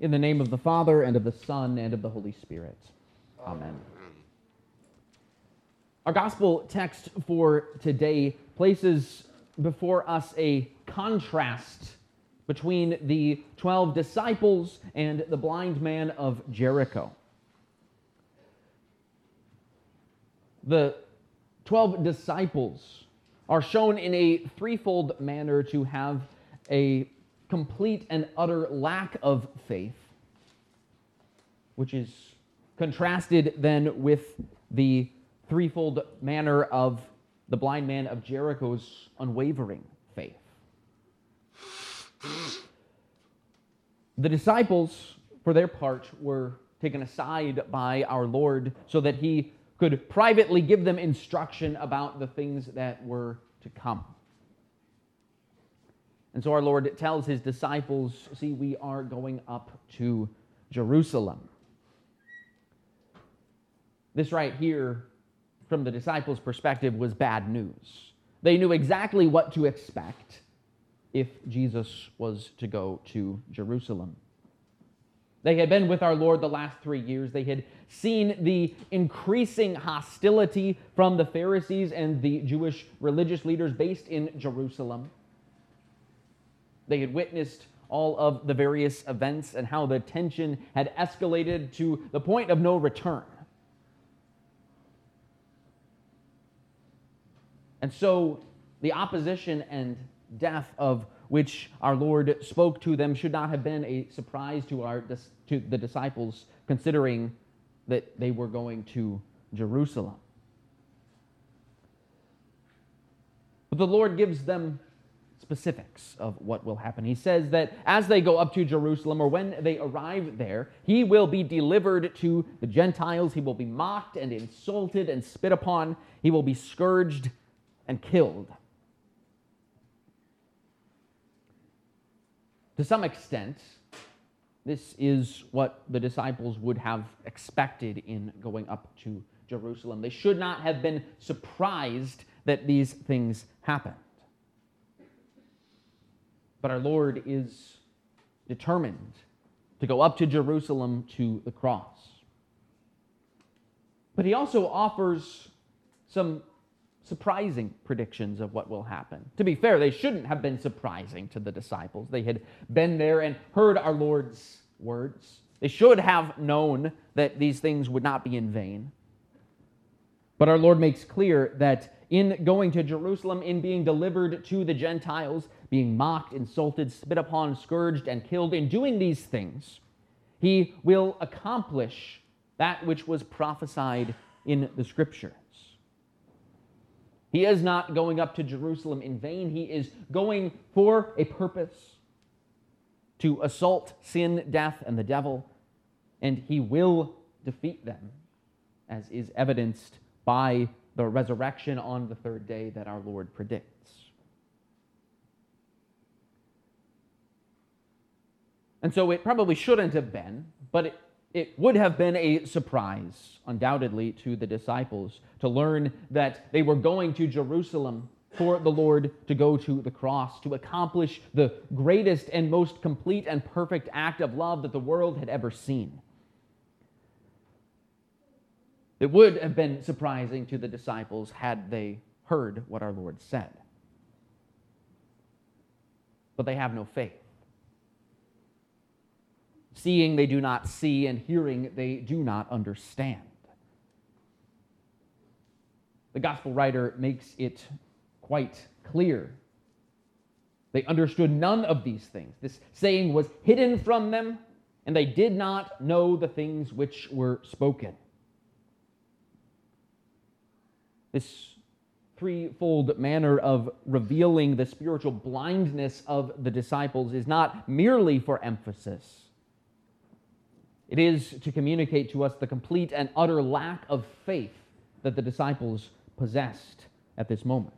In the name of the Father, and of the Son, and of the Holy Spirit. Amen. Our gospel text for today places before us a contrast between the 12 disciples and the blind man of Jericho. The 12 disciples are shown in a threefold manner to have a complete and utter lack of faith, which is contrasted then with the threefold manner of the blind man of Jericho's unwavering faith. The disciples, for their part, were taken aside by our Lord so that he could privately give them instruction about the things that were to come. And so our Lord tells his disciples, See, we are going up to Jerusalem. This right here, from the disciples' perspective, was bad news. They knew exactly what to expect if Jesus was to go to Jerusalem. They had been with our Lord the last three years. They had seen the increasing hostility from the Pharisees and the Jewish religious leaders based in Jerusalem. They had witnessed all of the various events and how the tension had escalated to the point of no return. And so the opposition and death of which our Lord spoke to them should not have been a surprise to, our, to the disciples, considering that they were going to Jerusalem. But the Lord gives them specifics of what will happen. He says that as they go up to Jerusalem or when they arrive there, he will be delivered to the Gentiles. He will be mocked and insulted and spit upon. He will be scourged and killed. To some extent, this is what the disciples would have expected in going up to Jerusalem. They should not have been surprised that these things happened. But our Lord is determined to go up to Jerusalem to the cross. But he also offers some surprising predictions of what will happen. To be fair, they shouldn't have been surprising to the disciples. They had been there and heard our Lord's words. They should have known that these things would not be in vain. But our Lord makes clear that in going to Jerusalem, in being delivered to the Gentiles, being mocked, insulted, spit upon, scourged, and killed, in doing these things, he will accomplish that which was prophesied in the scriptures. He is not going up to Jerusalem in vain. He is going for a purpose to assault sin, death, and the devil, and he will defeat them, as is evidenced by the resurrection on the third day that our Lord predicts. And so it probably shouldn't have been, but it it would have been a surprise, undoubtedly, to the disciples to learn that they were going to Jerusalem for the Lord to go to the cross, to accomplish the greatest and most complete and perfect act of love that the world had ever seen. It would have been surprising to the disciples had they heard what our Lord said. But they have no faith. Seeing, they do not see, and hearing, they do not understand. The gospel writer makes it quite clear. They understood none of these things. This saying was hidden from them, and they did not know the things which were spoken. This threefold manner of revealing the spiritual blindness of the disciples is not merely for emphasis it is to communicate to us the complete and utter lack of faith that the disciples possessed at this moment.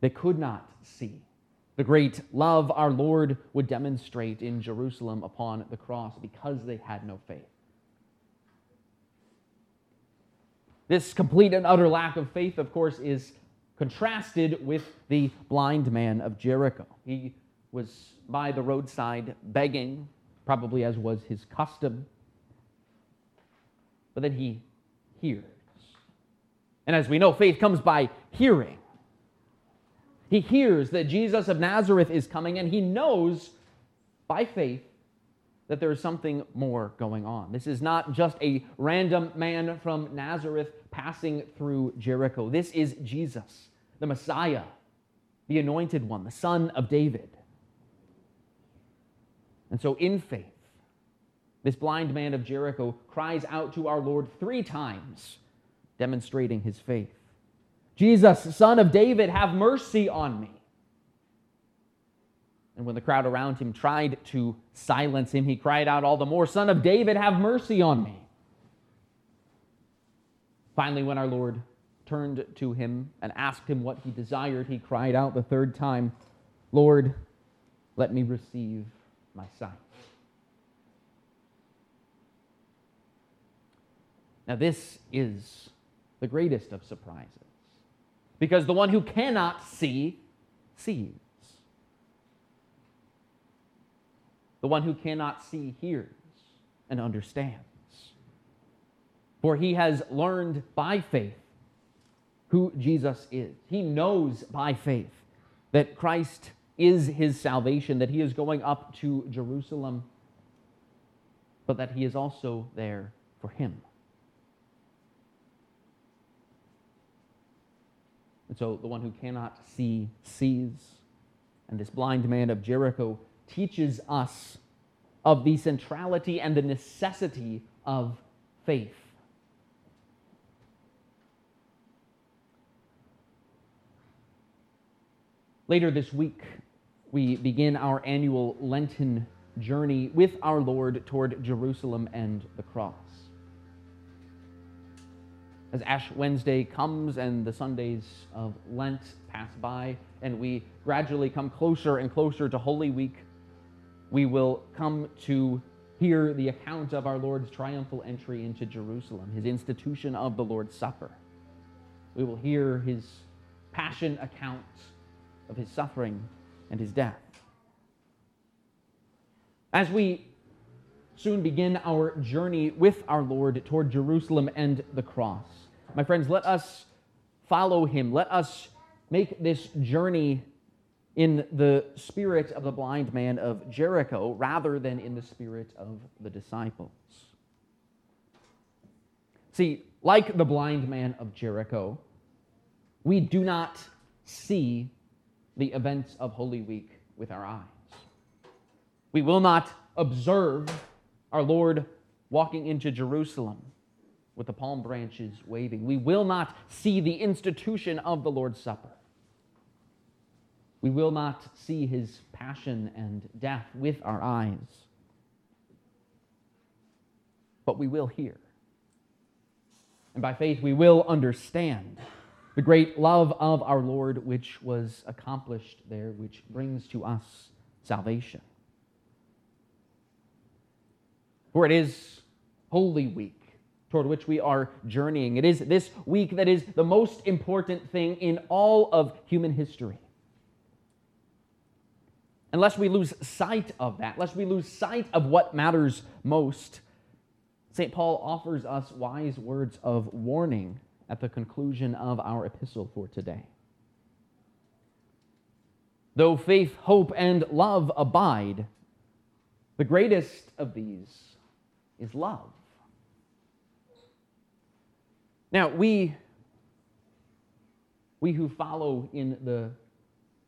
They could not see the great love our Lord would demonstrate in Jerusalem upon the cross because they had no faith. This complete and utter lack of faith, of course, is contrasted with the blind man of Jericho. He was by the roadside begging, probably as was his custom. But then he hears. And as we know, faith comes by hearing. He hears that Jesus of Nazareth is coming, and he knows by faith that there is something more going on. This is not just a random man from Nazareth passing through Jericho. This is Jesus, the Messiah, the anointed one, the son of David. And so, in faith, this blind man of Jericho cries out to our Lord three times, demonstrating his faith Jesus, son of David, have mercy on me. And when the crowd around him tried to silence him, he cried out all the more, Son of David, have mercy on me. Finally, when our Lord turned to him and asked him what he desired, he cried out the third time, Lord, let me receive my sight. Now, this is the greatest of surprises because the one who cannot see sees. The one who cannot see hears and understands. For he has learned by faith who Jesus is. He knows by faith that Christ is his salvation, that he is going up to Jerusalem, but that he is also there for him. And so the one who cannot see sees. And this blind man of Jericho teaches us of the centrality and the necessity of faith. Later this week, we begin our annual Lenten journey with our Lord toward Jerusalem and the cross. As Ash Wednesday comes and the Sundays of Lent pass by, and we gradually come closer and closer to Holy Week, we will come to hear the account of our Lord's triumphal entry into Jerusalem, his institution of the Lord's Supper. We will hear his passion account of his suffering and his death. As we soon begin our journey with our Lord toward Jerusalem and the cross, my friends, let us follow him. Let us make this journey in the spirit of the blind man of Jericho rather than in the spirit of the disciples. See, like the blind man of Jericho, we do not see the events of Holy Week with our eyes. We will not observe our Lord walking into Jerusalem with the palm branches waving. We will not see the institution of the Lord's Supper. We will not see his passion and death with our eyes, but we will hear. And by faith, we will understand the great love of our Lord, which was accomplished there, which brings to us salvation. For it is Holy Week toward which we are journeying. It is this week that is the most important thing in all of human history. Unless we lose sight of that, lest we lose sight of what matters most, St. Paul offers us wise words of warning at the conclusion of our epistle for today. Though faith, hope, and love abide, the greatest of these is love. Now, we, we who follow in the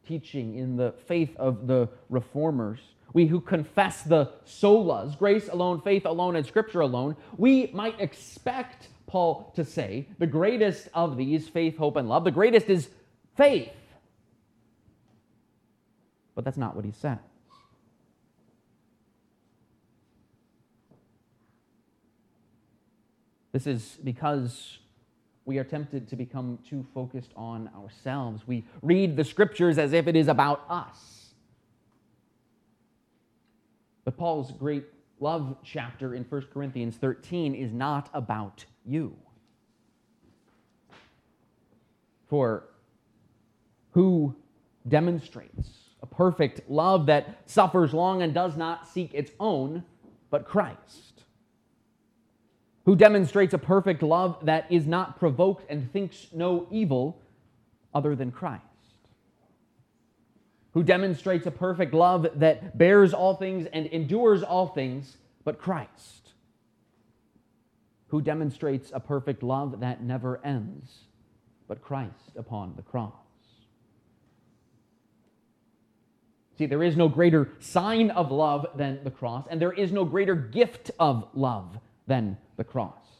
teaching, in the faith of the reformers, we who confess the solas, grace alone, faith alone, and scripture alone, we might expect Paul to say the greatest of these, faith, hope, and love, the greatest is faith. But that's not what he says. This is because we are tempted to become too focused on ourselves. We read the scriptures as if it is about us. But Paul's great love chapter in 1 Corinthians 13 is not about you. For who demonstrates a perfect love that suffers long and does not seek its own, but Christ. Who demonstrates a perfect love that is not provoked and thinks no evil other than Christ. Who demonstrates a perfect love that bears all things and endures all things, but Christ. Who demonstrates a perfect love that never ends, but Christ upon the cross. See, there is no greater sign of love than the cross, and there is no greater gift of love than the cross.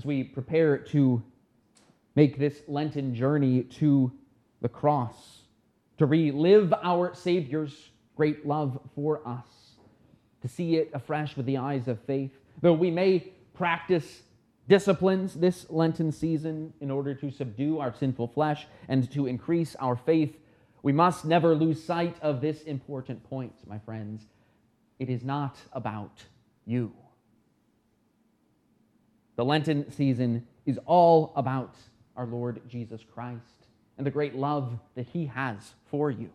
As we prepare to make this Lenten journey to the cross, to relive our Savior's great love for us, to see it afresh with the eyes of faith, though we may practice disciplines this Lenten season in order to subdue our sinful flesh and to increase our faith, we must never lose sight of this important point, my friends. It is not about you. The Lenten season is all about our Lord Jesus Christ and the great love that he has for you.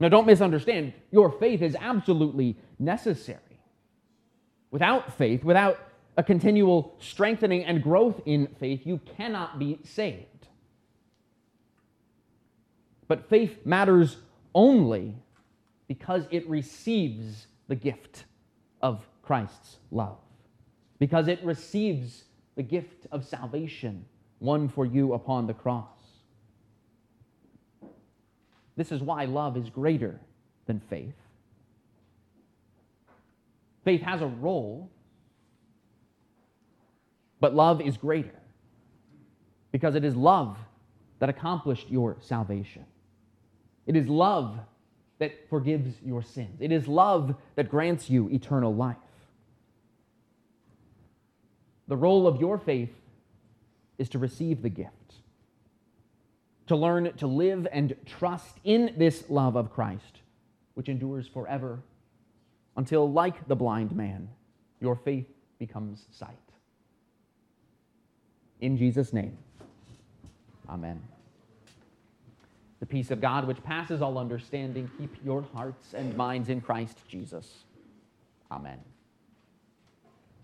Now, don't misunderstand, your faith is absolutely necessary. Without faith, without a continual strengthening and growth in faith, you cannot be saved. But faith matters only because it receives the gift of Christ's love, because it receives the gift of salvation won for you upon the cross. This is why love is greater than faith. Faith has a role but love is greater because it is love that accomplished your salvation. It is love that forgives your sins. It is love that grants you eternal life. The role of your faith is to receive the gift, to learn to live and trust in this love of Christ, which endures forever until, like the blind man, your faith becomes sight. In Jesus' name, amen. The peace of God, which passes all understanding, keep your hearts and minds in Christ Jesus. Amen.